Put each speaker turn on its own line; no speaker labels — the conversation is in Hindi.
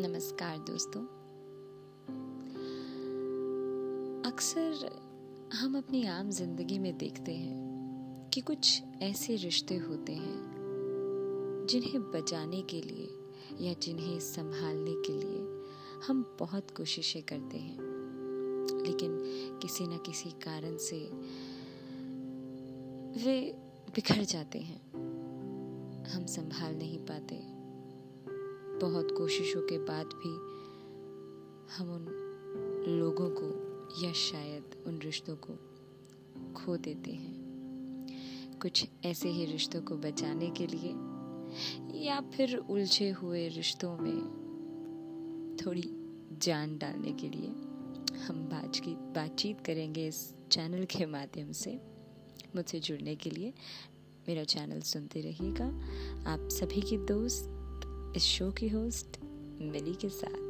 नमस्कार दोस्तों। अक्सर हम अपनी आम ज़िंदगी में देखते हैं कि कुछ ऐसे रिश्ते होते हैं, जिन्हें बचाने के लिए या जिन्हें संभालने के लिए हम बहुत कोशिशें करते हैं। लेकिन किसी न किसी कारण से वे बिखर जाते हैं। हम संभाल नहीं पाते। बहुत कोशिशों के बाद भी हम उन लोगों को या शायद उन रिश्तों को खो देते हैं। कुछ ऐसे ही रिश्तों को बचाने के लिए या फिर उलझे हुए रिश्तों में थोड़ी जान डालने के लिए हम बात की बातचीत करेंगे इस चैनल के माध्यम से। मुझसे जुड़ने के लिए मेरा चैनल सुनते रहिएगा। आप सभी की दोस्त इस शो की होस्ट मिली के साथ।